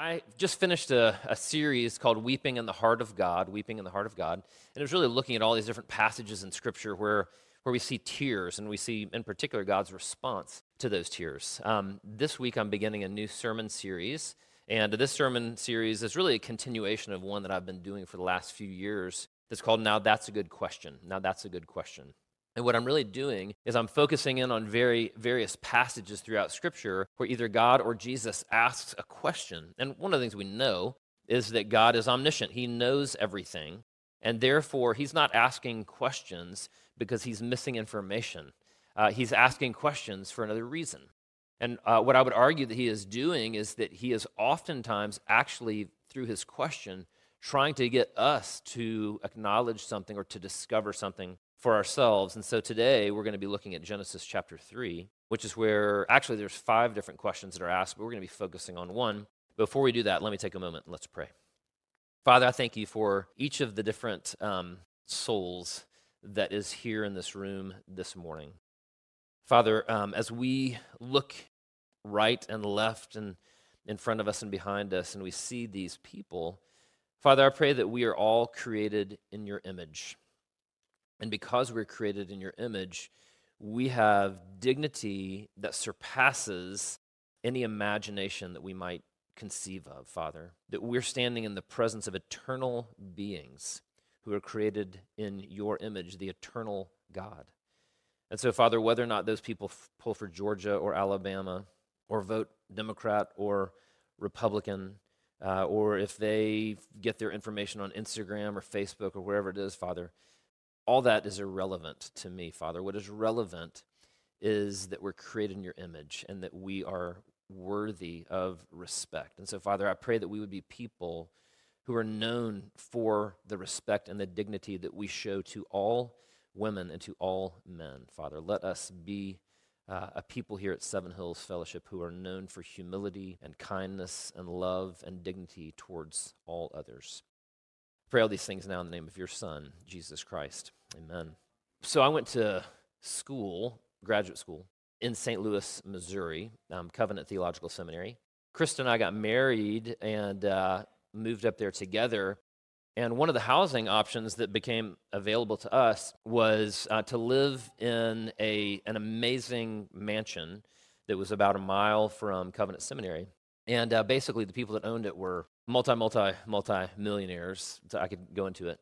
I just finished a, a, series called Weeping in the Heart of God, Weeping in the Heart of God. And it was really looking at all these different passages in Scripture where, where we see tears and we see, in particular, God's response to those tears. Um, this week, I'm beginning a new sermon series. And this sermon series is really a continuation of one that I've been doing for the last few years that's called Now That's a Good Question. Now That's a Good Question. And what I'm really doing is I'm focusing in on very various passages throughout Scripture where either God or Jesus asks a question. And one of the things we know is that God is omniscient, He knows everything. And therefore, He's not asking questions because He's missing information. Uh, he's asking questions for another reason. And uh, what I would argue that He is doing is that He is oftentimes actually, through His question, trying to get us to acknowledge something or to discover something for ourselves. And so today we're going to be looking at Genesis chapter 3, which is where actually there's five different questions that are asked, but we're going to be focusing on one. Before we do that, let me take a moment and let's pray. Father, I thank you for each of the different um, souls that is here in this room this morning. Father, um, as we look right and left and in front of us and behind us, and we see these people, Father, I pray that we are all created in your image. And because we're created in your image, we have dignity that surpasses any imagination that we might conceive of, Father. That we're standing in the presence of eternal beings who are created in your image, the eternal God. And so, Father, whether or not those people f- pull for Georgia or Alabama or vote Democrat or Republican, uh, or if they get their information on Instagram or Facebook or wherever it is, Father, all that is irrelevant to me, Father. What is relevant is that we're created in your image and that we are worthy of respect. And so, Father, I pray that we would be people who are known for the respect and the dignity that we show to all women and to all men. Father, let us be uh, a people here at Seven Hills Fellowship who are known for humility and kindness and love and dignity towards all others. Pray all these things now in the name of your Son, Jesus Christ. Amen. So I went to school, graduate school, in St. Louis, Missouri, um, Covenant Theological Seminary. Krista and I got married and uh, moved up there together. And one of the housing options that became available to us was uh, to live in a, an amazing mansion that was about a mile from Covenant Seminary. And uh, basically, the people that owned it were multi, multi, multi millionaires. So I could go into it.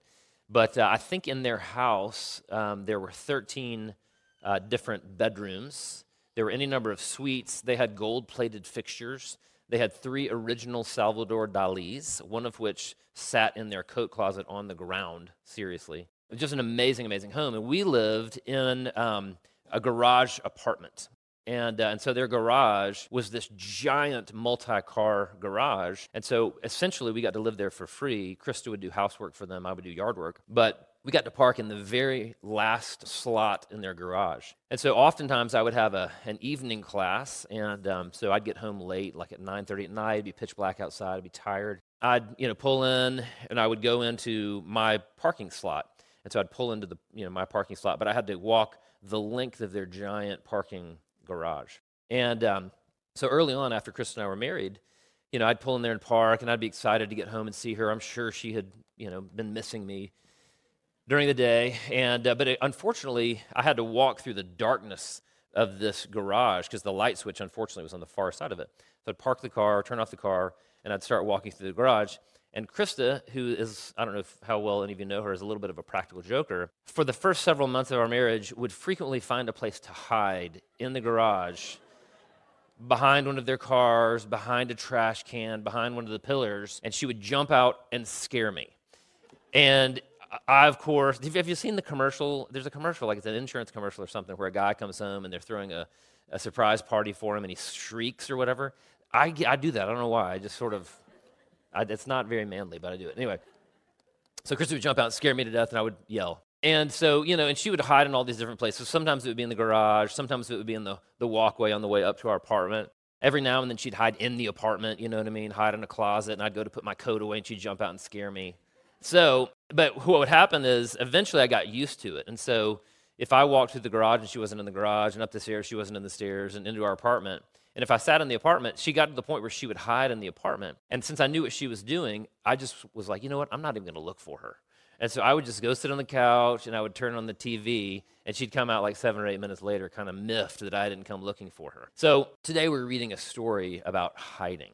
But uh, I think in their house, um, there were 13 uh, different bedrooms. There were any number of suites. They had gold plated fixtures. They had three original Salvador Dali's, one of which sat in their coat closet on the ground, seriously. It was just an amazing, amazing home. And we lived in um, a garage apartment. And, uh, and so their garage was this giant multi car garage. And so essentially, we got to live there for free. Krista would do housework for them, I would do yard work. But we got to park in the very last slot in their garage. And so oftentimes I would have a, an evening class, and um, so I'd get home late, like at 9.30 at night, it'd be pitch black outside, I'd be tired. I'd you know pull in, and I would go into my parking slot. And so I'd pull into the you know my parking slot, but I had to walk the length of their giant parking garage. And um, so early on, after Chris and I were married, you know, I'd pull in there and park, and I'd be excited to get home and see her. I'm sure she had, you know, been missing me during the day. And uh, but it, unfortunately, I had to walk through the darkness of this garage because the light switch, unfortunately, was on the far side of it. So I'd park the car, turn off the car, and I'd start walking through the garage. And Krista, who is, I don't know if, how well any of you know her, is a little bit of a practical joker. For the first several months of our marriage, would frequently find a place to hide in the garage, behind one of their cars, behind a trash can, behind one of the pillars, and she would jump out and scare me. And I, of course, have you seen the commercial? There's a commercial, like it's an insurance commercial or something, where a guy comes home and they're throwing a, a surprise party for him and he shrieks or whatever. I, I do that. I don't know why. I just sort of I, it's not very manly, but I do it. Anyway, so Krista would jump out and scare me to death, and I would yell. And so, you know, and she would hide in all these different places. Sometimes it would be in the garage, sometimes it would be in the, the walkway on the way up to our apartment. Every now and then she'd hide in the apartment, you know what I mean? Hide in a closet, and I'd go to put my coat away, and she'd jump out and scare me. So, but what would happen is eventually I got used to it. And so if I walked through the garage and she wasn't in the garage, and up the stairs, she wasn't in the stairs, and into our apartment, And if I sat in the apartment, she got to the point where she would hide in the apartment. And since I knew what she was doing, I just was like, you know what? I'm not even going to look for her. And so I would just go sit on the couch and I would turn on the TV, and she'd come out like seven or eight minutes later, kind of miffed that I didn't come looking for her. So today we're reading a story about hiding.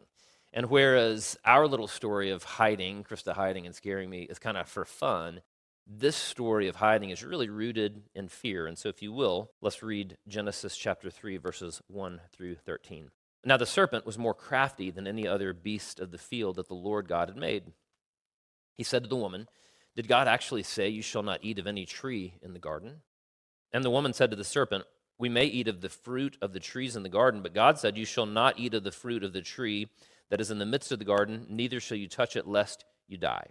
And whereas our little story of hiding, Krista hiding and scaring me, is kind of for fun, this story of hiding is really rooted in fear. And so, if you will, let's read Genesis chapter 3, verses 1 through 13. Now, the serpent was more crafty than any other beast of the field that the Lord God had made. He said to the woman, did God actually say, You shall not eat of any tree in the garden? And the woman said to the serpent, We may eat of the fruit of the trees in the garden, but God said, You shall not eat of the fruit of the tree that is in the midst of the garden, neither shall you touch it, lest you die.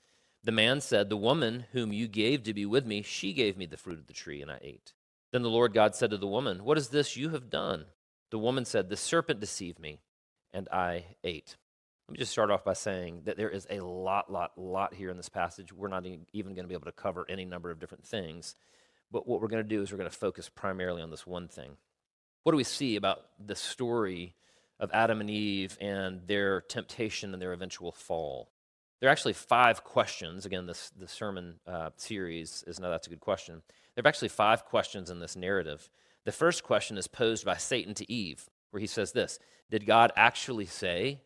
The man said, The woman whom you gave to be with me, she gave me the fruit of the tree, and I ate. Then the Lord God said to the woman, What is this you have done? The woman said, The serpent deceived me, and I ate. Let me just start off by saying that there is a lot, lot, lot here in this passage. We're not even going to be able to cover any number of different things. But what we're going to do is we're going to focus primarily on this one thing. What do we see about the story of Adam and Eve and their temptation and their eventual fall? There are actually five questions. Again, this the sermon uh, series is now that's a good question. There are actually five questions in this narrative. The first question is posed by Satan to Eve, where he says this Did God actually say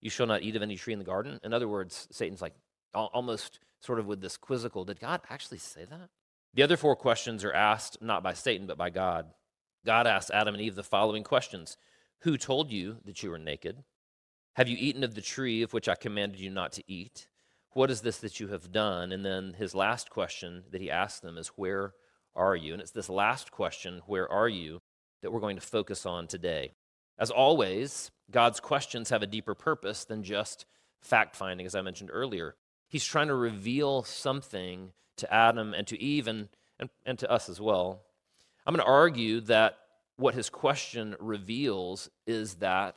you shall not eat of any tree in the garden. In other words, Satan's like almost sort of with this quizzical, did God actually say that? The other four questions are asked not by Satan, but by God. God asked Adam and Eve the following questions Who told you that you were naked? Have you eaten of the tree of which I commanded you not to eat? What is this that you have done? And then his last question that he asked them is, Where are you? And it's this last question, Where are you, that we're going to focus on today. As always, God's questions have a deeper purpose than just fact finding, as I mentioned earlier. He's trying to reveal something to Adam and to Eve and, and, and to us as well. I'm going to argue that what his question reveals is that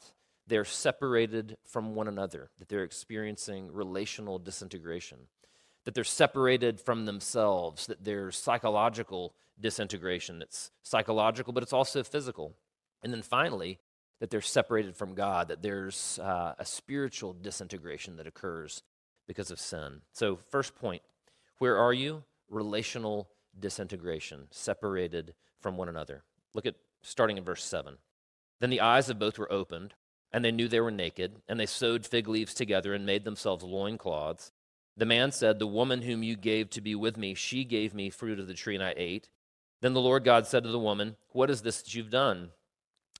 they're separated from one another, that they're experiencing relational disintegration, that they're separated from themselves, that there's psychological disintegration. It's psychological, but it's also physical. And then finally, that they're separated from God, that there's uh, a spiritual disintegration that occurs because of sin. So, first point where are you? Relational disintegration, separated from one another. Look at starting in verse 7. Then the eyes of both were opened, and they knew they were naked, and they sewed fig leaves together and made themselves loincloths. The man said, The woman whom you gave to be with me, she gave me fruit of the tree, and I ate. Then the Lord God said to the woman, What is this that you've done?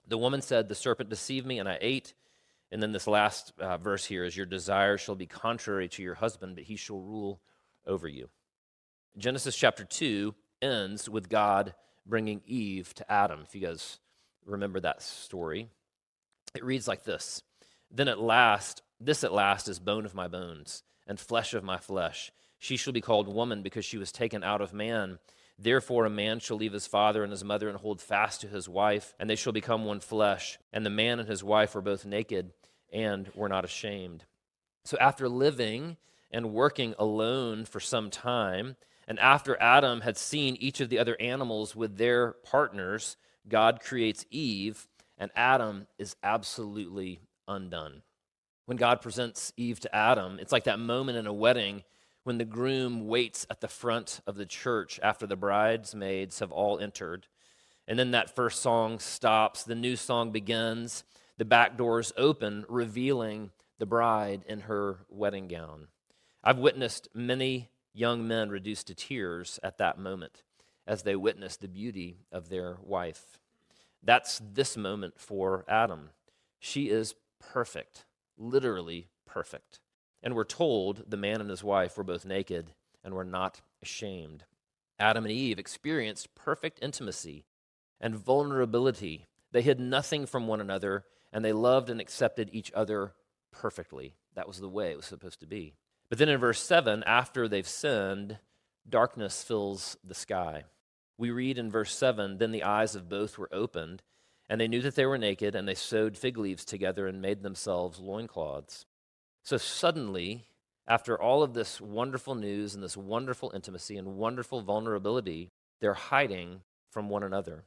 The woman said, The serpent deceived me, and I ate. And then this last uh, verse here is, Your desire shall be contrary to your husband, but he shall rule over you. Genesis chapter 2 ends with God bringing Eve to Adam. If you guys remember that story, it reads like this Then at last, this at last is bone of my bones and flesh of my flesh. She shall be called woman because she was taken out of man. Therefore, a man shall leave his father and his mother and hold fast to his wife, and they shall become one flesh. And the man and his wife were both naked and were not ashamed. So, after living and working alone for some time, and after Adam had seen each of the other animals with their partners, God creates Eve, and Adam is absolutely undone. When God presents Eve to Adam, it's like that moment in a wedding when the groom waits at the front of the church after the bridesmaids have all entered. And then that first song stops, the new song begins, the back doors open, revealing the bride in her wedding gown. I've witnessed many young men reduced to tears at that moment as they witnessed the beauty of their wife. That's this moment for Adam. She is perfect, literally perfect. And we're told the man and his wife were both naked and were not ashamed. Adam and Eve experienced perfect intimacy and vulnerability. They hid nothing from one another, and they loved and accepted each other perfectly. That was the way it was supposed to be. But then in verse 7, after they've sinned, darkness fills the sky. We read in verse 7 Then the eyes of both were opened, and they knew that they were naked, and they sewed fig leaves together and made themselves loincloths. So suddenly, after all of this wonderful news and this wonderful intimacy and wonderful vulnerability, they're hiding from one another.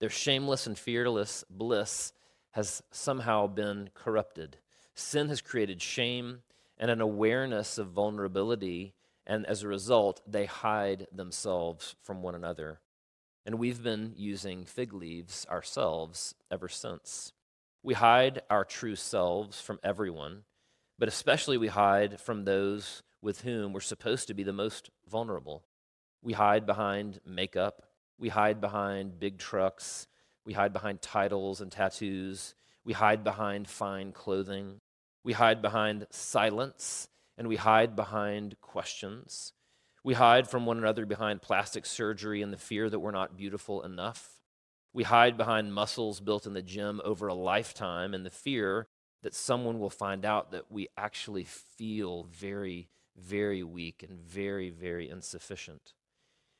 Their shameless and fearless bliss has somehow been corrupted. Sin has created shame and an awareness of vulnerability, and as a result, they hide themselves from one another. And we've been using fig leaves ourselves ever since. We hide our true selves from everyone but especially we hide from those with whom we're supposed to be the most vulnerable. We hide behind makeup, we hide behind big trucks, we hide behind titles and tattoos, we hide behind fine clothing, we hide behind silence, and we hide behind questions. We hide from one another behind plastic surgery and the fear that we're not beautiful enough. We hide behind muscles built in the gym over a lifetime and the fear that someone will find out that we actually feel very, very weak and very, very insufficient.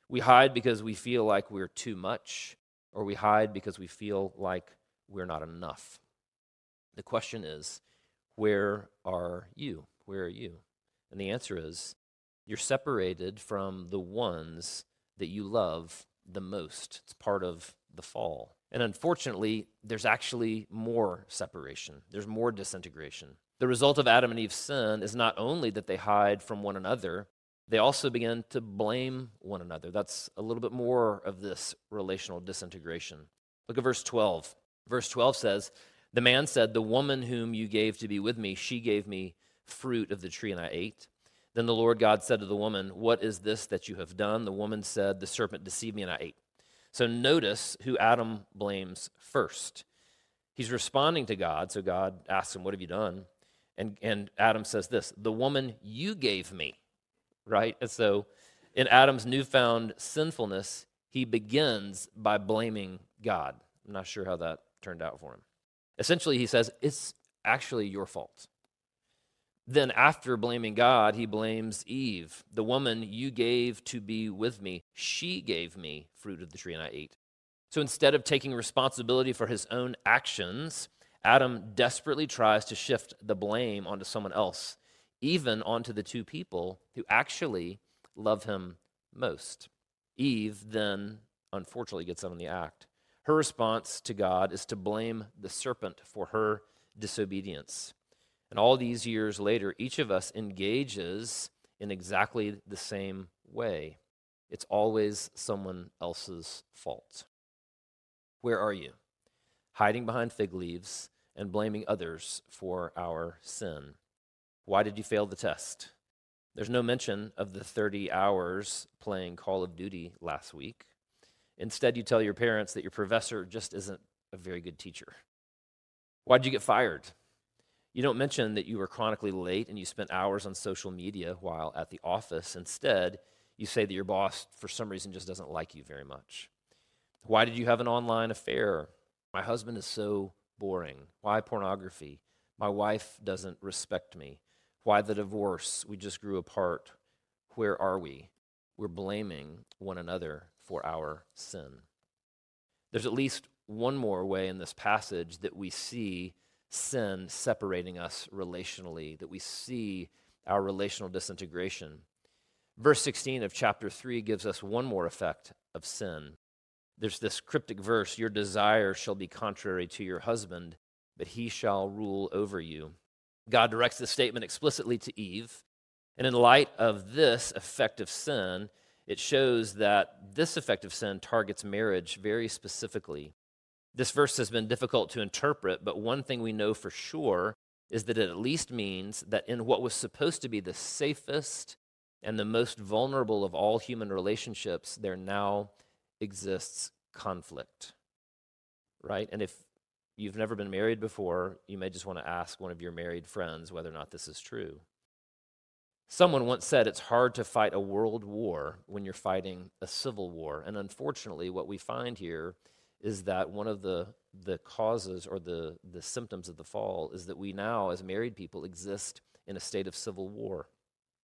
We hide because we feel like we're too much, or we hide because we feel like we're not enough. The question is, where are you? Where are you? And the answer is, you're separated from the ones that you love the most. It's part of the fall. And unfortunately, there's actually more separation, there's more disintegration. The result of Adam and Eve's sin is not only that they hide from one another, they also begin to blame one another. That's a little bit more of this relational disintegration. Look at verse 12. Verse 12 says, The man said, The woman whom you gave to be with me, she gave me fruit of the tree, and I ate. Then the Lord God said to the woman, What is this that you have done? The woman said, The serpent deceived me, and I ate. So notice who Adam blames first. He's responding to God. So God asks him, What have you done? And, and Adam says this The woman you gave me, right? And so in Adam's newfound sinfulness, he begins by blaming God. I'm not sure how that turned out for him. Essentially, he says, It's actually your fault. Then, after blaming God, he blames Eve. The woman you gave to be with me, she gave me fruit of the tree and I ate. So instead of taking responsibility for his own actions, Adam desperately tries to shift the blame onto someone else, even onto the two people who actually love him most. Eve then, unfortunately, gets out in the act. Her response to God is to blame the serpent for her disobedience. And all these years later, each of us engages in exactly the same way. It's always someone else's fault. Where are you? Hiding behind fig leaves and blaming others for our sin. Why did you fail the test? There's no mention of the 30 hours playing Call of Duty last week. Instead, you tell your parents that your professor just isn't a very good teacher. Why'd you get fired? You don't mention that you were chronically late and you spent hours on social media while at the office. Instead, you say that your boss, for some reason, just doesn't like you very much. Why did you have an online affair? My husband is so boring. Why pornography? My wife doesn't respect me. Why the divorce? We just grew apart. Where are we? We're blaming one another for our sin. There's at least one more way in this passage that we see sin separating us relationally, that we see our relational disintegration. Verse 16 of chapter 3 gives us one more effect of sin. There's this cryptic verse Your desire shall be contrary to your husband, but he shall rule over you. God directs this statement explicitly to Eve. And in light of this effect of sin, it shows that this effect of sin targets marriage very specifically. This verse has been difficult to interpret, but one thing we know for sure is that it at least means that in what was supposed to be the safest and the most vulnerable of all human relationships, there now exists conflict. Right? And if you've never been married before, you may just want to ask one of your married friends whether or not this is true. Someone once said it's hard to fight a world war when you're fighting a civil war. And unfortunately, what we find here is that one of the, the causes or the, the symptoms of the fall is that we now, as married people, exist in a state of civil war.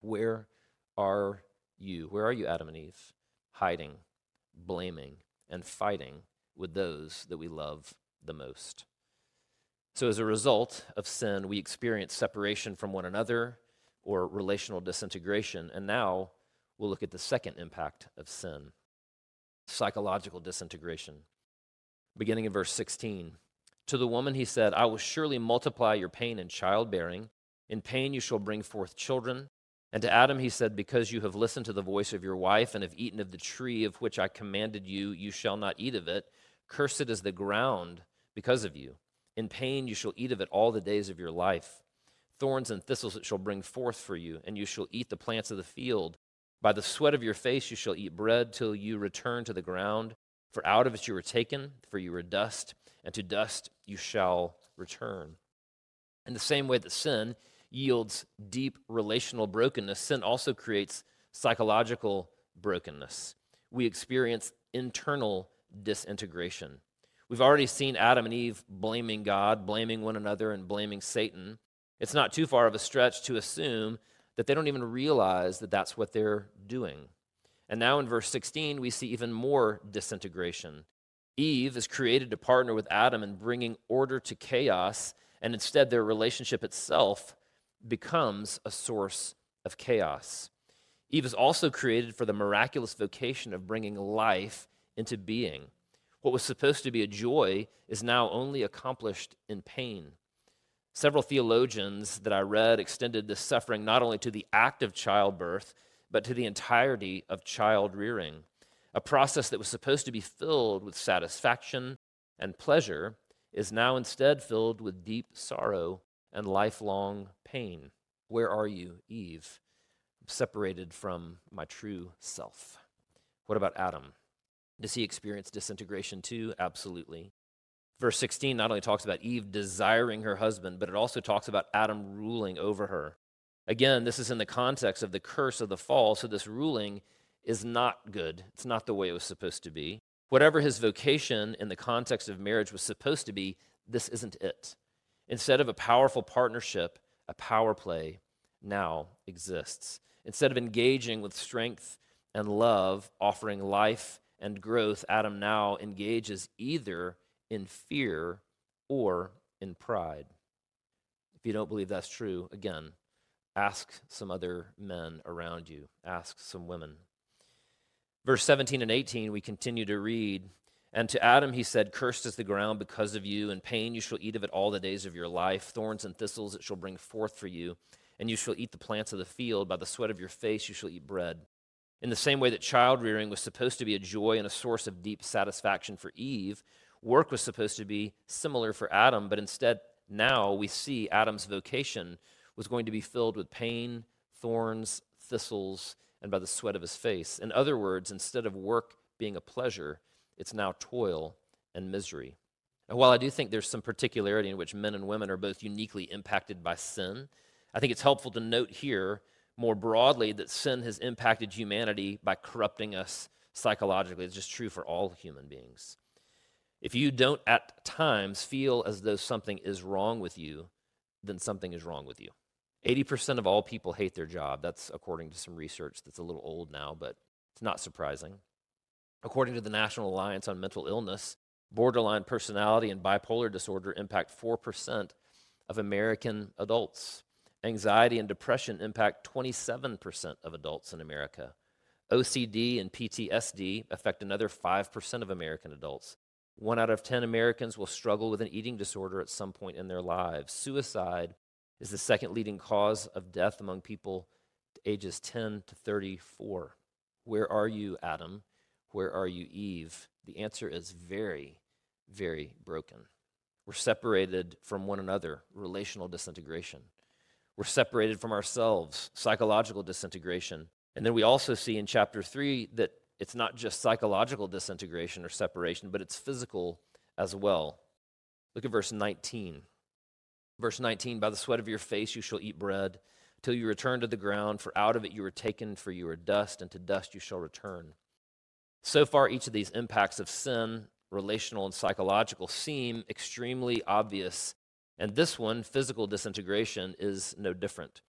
Where are you? Where are you, Adam and Eve? Hiding, blaming, and fighting with those that we love the most. So, as a result of sin, we experience separation from one another or relational disintegration. And now we'll look at the second impact of sin psychological disintegration. Beginning in verse 16. To the woman he said, I will surely multiply your pain in childbearing. In pain you shall bring forth children. And to Adam he said, Because you have listened to the voice of your wife and have eaten of the tree of which I commanded you, you shall not eat of it. Cursed is the ground because of you. In pain you shall eat of it all the days of your life. Thorns and thistles it shall bring forth for you, and you shall eat the plants of the field. By the sweat of your face you shall eat bread till you return to the ground. For out of it you were taken, for you were dust, and to dust you shall return. In the same way that sin yields deep relational brokenness, sin also creates psychological brokenness. We experience internal disintegration. We've already seen Adam and Eve blaming God, blaming one another, and blaming Satan. It's not too far of a stretch to assume that they don't even realize that that's what they're doing. And now in verse 16, we see even more disintegration. Eve is created to partner with Adam in bringing order to chaos, and instead their relationship itself becomes a source of chaos. Eve is also created for the miraculous vocation of bringing life into being. What was supposed to be a joy is now only accomplished in pain. Several theologians that I read extended this suffering not only to the act of childbirth, but to the entirety of child rearing, a process that was supposed to be filled with satisfaction and pleasure is now instead filled with deep sorrow and lifelong pain. Where are you, Eve? separated from my true self. What about Adam? Does he experience disintegration too? Absolutely. Verse 16 not only talks about Eve desiring her husband, but it also talks about Adam ruling over her. Again, this is in the context of the curse of the fall, so this ruling is not good. It's not the way it was supposed to be. Whatever his vocation in the context of marriage was supposed to be, this isn't it. Instead of a powerful partnership, a power play now exists. Instead of engaging with strength and love, offering life and growth, Adam now engages either in fear or in pride. If you don't believe that's true, again, ask some other men around you, ask some women. Verse 17 and 18, we continue to read. And to Adam he said, Cursed is the ground because of you, and pain you shall eat of it all the days of your life. Thorns and thistles it shall bring forth for you, and you shall eat the plants of the field. By the sweat of your face you shall eat bread. In the same way that child rearing was supposed to be a joy and a source of deep satisfaction for Eve, work was supposed to be similar for Adam, but instead, now we see Adam's vocation was going to be filled with pain, thorns, thistles, and by the sweat of his face. In other words, instead of work being a pleasure, it's now toil and misery. And while I do think there's some particularity in which men and women are both uniquely impacted by sin, I think it's helpful to note here more broadly that sin has impacted humanity by corrupting us psychologically. It's just true for all human beings. If you don't at times feel as though something is wrong with you, then something is wrong with you. 80% of all people hate their job. That's according to some research that's a little old now, but it's not surprising. According to the National Alliance on Mental Illness, borderline personality and bipolar disorder impact 4% of American adults. Anxiety and depression impact 27% of adults in America. OCD and PTSD affect another 5% of American adults. One out of 10 Americans will struggle with an eating disorder at some point in their lives. Suicide is the second leading cause of death among people ages 10 to 34. Where are you, Adam? Where are you, Eve? The answer is very, very broken. We're separated from one another, relational disintegration. We're separated from ourselves, psychological disintegration. And then we also see in chapter 3 that it's not just psychological disintegration or separation, but it's physical as well. Look at verse 19. Verse 19 By the sweat of your face you shall eat bread till you return to the ground, for out of it you were taken, for you are dust, and to dust you shall return. So far, each of these impacts of sin, relational and psychological, seem extremely obvious. And this one, physical disintegration, is no different.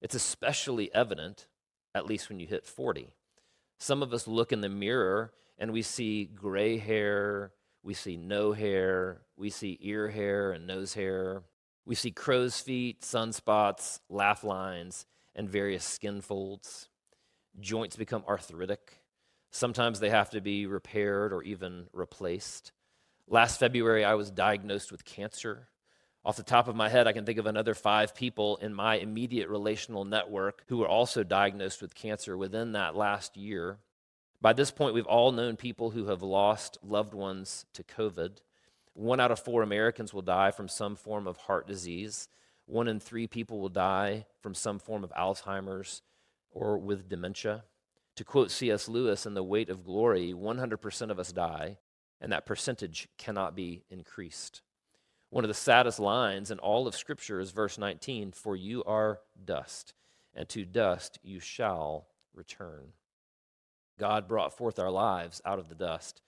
It's especially evident, at least when you hit 40. Some of us look in the mirror and we see gray hair, we see no hair, we see ear hair and nose hair, we see crow's feet, sunspots, laugh lines, and various skin folds. Joints become arthritic. Sometimes they have to be repaired or even replaced. Last February, I was diagnosed with cancer. Off the top of my head, I can think of another five people in my immediate relational network who were also diagnosed with cancer within that last year. By this point, we've all known people who have lost loved ones to COVID. One out of four Americans will die from some form of heart disease. One in three people will die from some form of Alzheimer's or with dementia. To quote C.S. Lewis in The Weight of Glory, 100% of us die, and that percentage cannot be increased. One of the saddest lines in all of Scripture is verse 19 For you are dust, and to dust you shall return. God brought forth our lives out of the dust,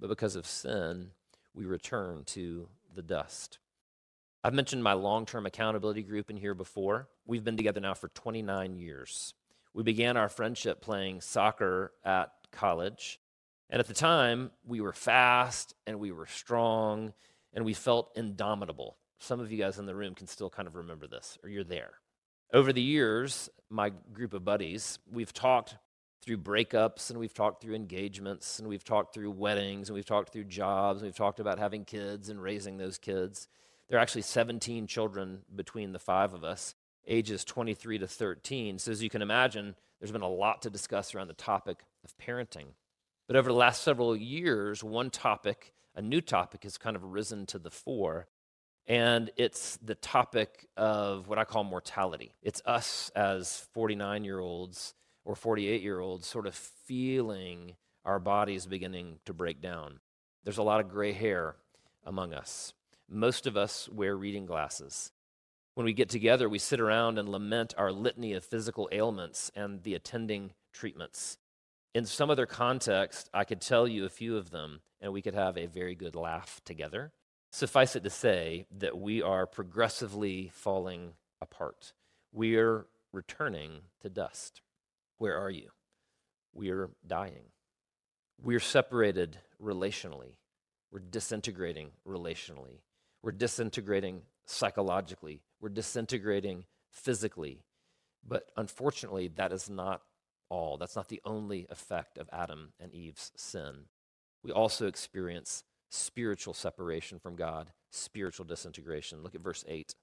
but because of sin, we return to the dust. I've mentioned my long term accountability group in here before. We've been together now for 29 years. We began our friendship playing soccer at college. And at the time, we were fast and we were strong and we felt indomitable. Some of you guys in the room can still kind of remember this, or you're there. Over the years, my group of buddies, we've talked through breakups and we've talked through engagements and we've talked through weddings and we've talked through jobs and we've talked about having kids and raising those kids. There are actually 17 children between the five of us, ages 23 to 13. So, as you can imagine, there's been a lot to discuss around the topic of parenting. But over the last several years, one topic, a new topic, has kind of risen to the fore. And it's the topic of what I call mortality. It's us as 49 year olds or 48 year olds sort of feeling our bodies beginning to break down. There's a lot of gray hair among us. Most of us wear reading glasses. When we get together, we sit around and lament our litany of physical ailments and the attending treatments. In some other context, I could tell you a few of them, and we could have a very good laugh together. Suffice it to say that we are progressively falling apart. We are returning to dust. Where are you? We're dying. We're separated relationally. We're disintegrating relationally. We're disintegrating psychologically. We're disintegrating physically. But unfortunately, that is not all. That's not the only effect of Adam and Eve's sin. We also experience spiritual separation from God, spiritual disintegration. Look at verse 8.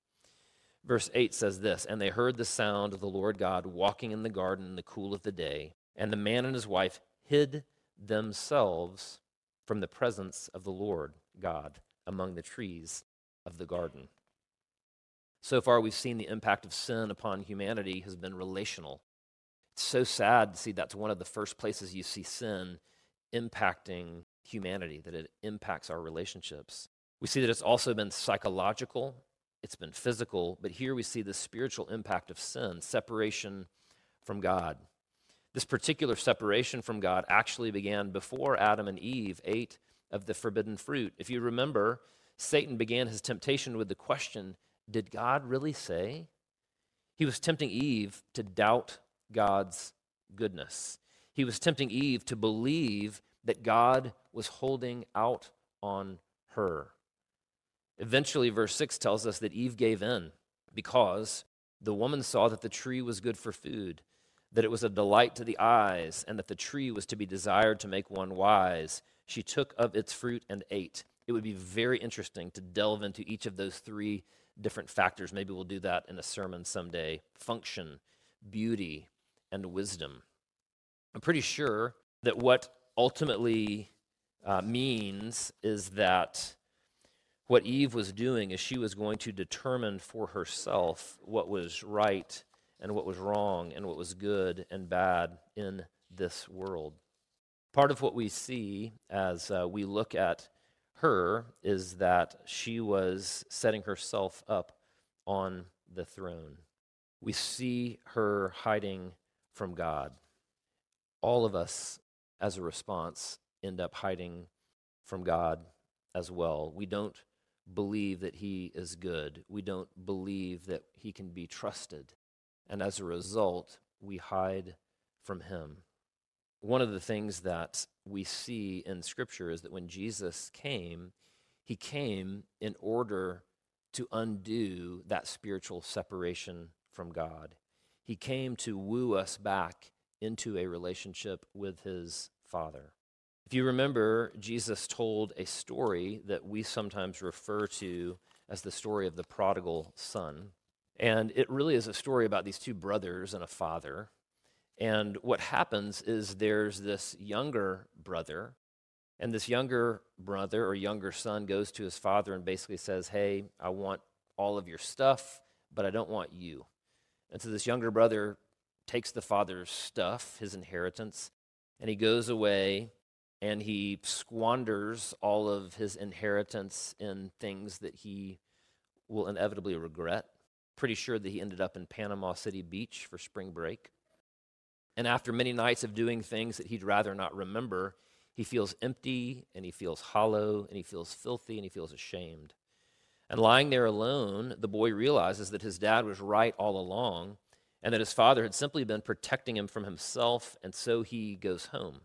Verse 8 says this And they heard the sound of the Lord God walking in the garden in the cool of the day, and the man and his wife hid themselves from the presence of the Lord God among the trees of the garden. So far, we've seen the impact of sin upon humanity has been relational. It's so sad to see that's one of the first places you see sin impacting humanity, that it impacts our relationships. We see that it's also been psychological it's been physical, but here we see the spiritual impact of sin, separation from God. This particular separation from God actually began before Adam and Eve ate of the forbidden fruit. If you remember, Satan began his temptation with the question Did God really say? He was tempting Eve to doubt God's goodness. He was tempting Eve to believe that God was holding out on her. Eventually, verse 6 tells us that Eve gave in because the woman saw that the tree was good for food, that it was a delight to the eyes, and that the tree was to be desired to make one wise. She took of its fruit and ate. It would be very interesting to delve into each of those three different factors. Maybe we'll do that in a sermon someday function, beauty, and wisdom. I'm pretty sure that what ultimately uh, means is that What Eve was doing is she was going to determine for herself what was right and what was wrong and what was good and bad in this world. Part of what we see as uh, we look at her is that she was setting herself up on the throne. We see her hiding from God. All of us, as a response, end up hiding from God as well. We don't believe that He is good, we don't believe that He can be trusted. And as a result, we hide from Him. One of the things that we see in Scripture is that when Jesus came, He came in order to undo that spiritual separation from God. He came to woo us back into a relationship with His Father. If you remember, Jesus told a story that we sometimes refer to as the story of the prodigal son. And it really is a story about these two brothers and a father. And what happens is there's this younger brother, and this younger brother or younger son goes to his father and basically says, Hey, I want all of your stuff, but I don't want you. And so this younger brother takes the father's stuff, his inheritance, and he goes away and he squanders all of his inheritance in things that he will inevitably regret. Pretty sure that he ended up in Panama City Beach for spring break. And after many nights of doing things that he'd rather not remember, he feels empty and he feels hollow and he feels filthy and he feels ashamed. And lying there alone, the boy realizes that his dad was right all along and that his father had simply been protecting him from himself, and so he goes home.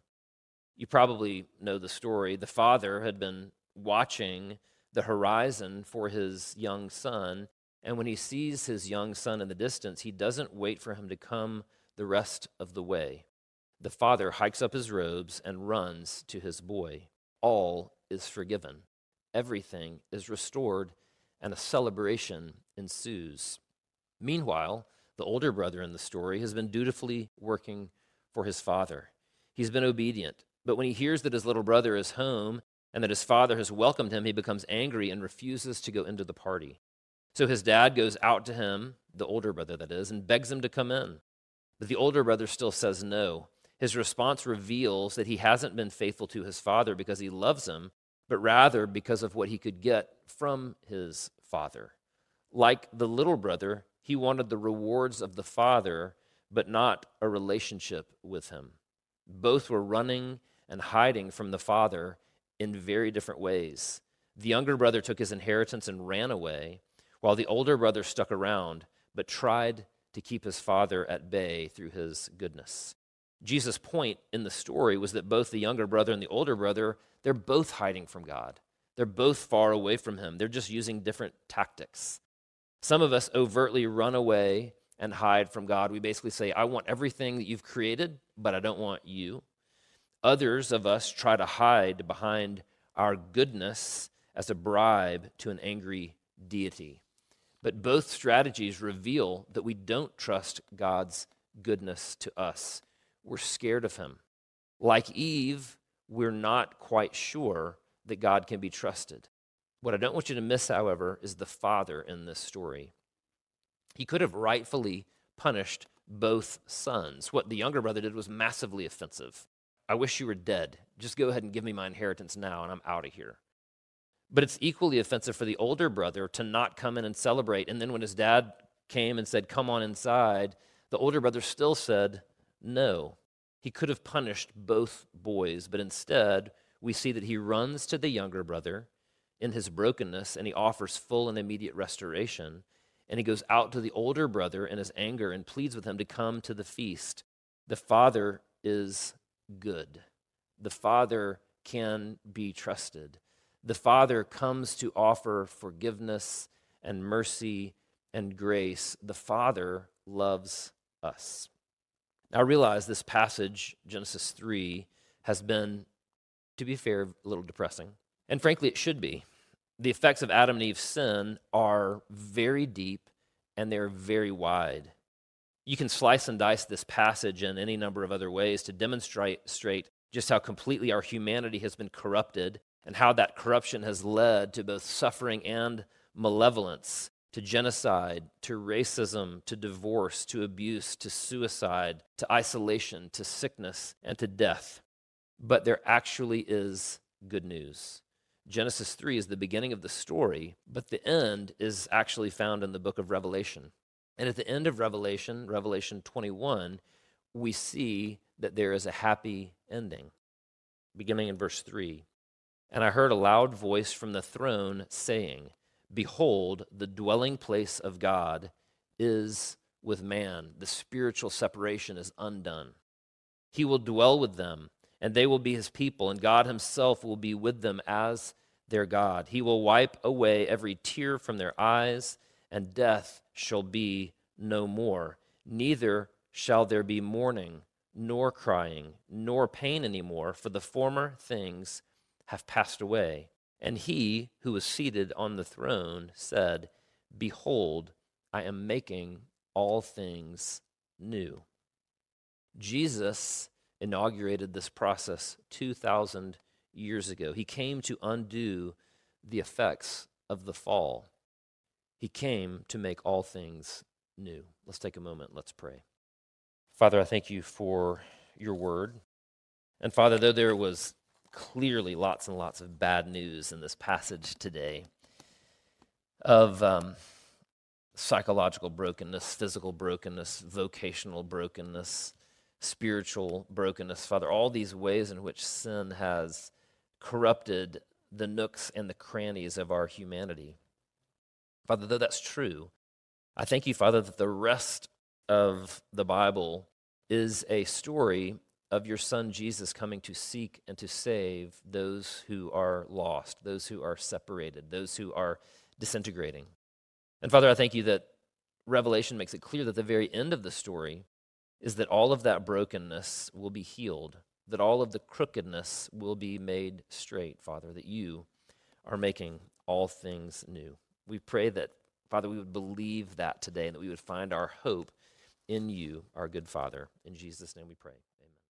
You probably know the story. The father had been watching the horizon for his young son, and when he sees his young son in the distance, he doesn't wait for him to come the rest of the way. The father hikes up his robes and runs to his boy. All is forgiven, everything is restored, and a celebration ensues. Meanwhile, the older brother in the story has been dutifully working for his father. He's been obedient, but when he hears that his little brother is home and that his father has welcomed him, he becomes angry and refuses to go into the party. So his dad goes out to him, the older brother that is, and begs him to come in. But the older brother still says no. His response reveals that he hasn't been faithful to his father because he loves him, but rather because of what he could get from his father. Like the little brother, he wanted the rewards of the father, but not a relationship with him. Both were running and hiding from the father in very different ways. The younger brother took his inheritance and ran away, while the older brother stuck around but tried to keep his father at bay through his goodness. Jesus' point in the story was that both the younger brother and the older brother, they're both hiding from God. They're both far away from him. They're just using different tactics. Some of us overtly run away and hide from God. We basically say, I want everything that you've created, but I don't want you. Others of us try to hide behind our goodness as a bribe to an angry deity. But both strategies reveal that we don't trust God's goodness to us. We're scared of Him. Like Eve, we're not quite sure that God can be trusted. What I don't want you to miss, however, is the father in this story. He could have rightfully punished both sons. What the younger brother did was massively offensive. I wish you were dead. Just go ahead and give me my inheritance now, and I'm out of here. But it's equally offensive for the older brother to not come in and celebrate. And then when his dad came and said, Come on inside, the older brother still said, No. He could have punished both boys, but instead, we see that he runs to the younger brother in his brokenness and he offers full and immediate restoration. And he goes out to the older brother in his anger and pleads with him to come to the feast. The father is good. The Father can be trusted. The Father comes to offer forgiveness and mercy and grace. The Father loves us. Now, realize this passage, Genesis 3, has been, to be fair, a little depressing. And frankly, it should be. The effects of Adam and Eve's sin are very deep and they're very wide. You can slice and dice this passage in any number of other ways to demonstrate just how completely our humanity has been corrupted and how that corruption has led to both suffering and malevolence, to genocide, to racism, to divorce, to abuse, to suicide, to isolation, to sickness, and to death. But there actually is good news. Genesis 3 is the beginning of the story, but the end is actually found in the book of Revelation. And at the end of Revelation, Revelation 21, we see that there is a happy ending. Beginning in verse 3 And I heard a loud voice from the throne saying, Behold, the dwelling place of God is with man. The spiritual separation is undone. He will dwell with them, and they will be his people, and God himself will be with them as their God. He will wipe away every tear from their eyes, and death shall be no more. Neither shall there be mourning, nor crying, nor pain anymore, for the former things have passed away. And he who was seated on the throne said, Behold, I am making all things new. Jesus inaugurated this process 2,000 years ago. He came to undo the effects of the fall. He came to make all things new. Let's take a moment. Let's pray. Father, I thank you for your word. And Father, though there was clearly lots and lots of bad news in this passage today of um, psychological brokenness, physical brokenness, vocational brokenness, spiritual brokenness, Father, all these ways in which sin has corrupted the nooks and the crannies of our humanity. Father, though that's true, I thank you, Father, that the rest of the Bible is a story of your Son Jesus coming to seek and to save those who are lost, those who are separated, those who are disintegrating. And Father, I thank you that Revelation makes it clear that the very end of the story is that all of that brokenness will be healed, that all of the crookedness will be made straight, Father, that you are making all things new. We pray that, Father, we would believe that today and that we would find our hope in you, our good Father. In Jesus' name we pray.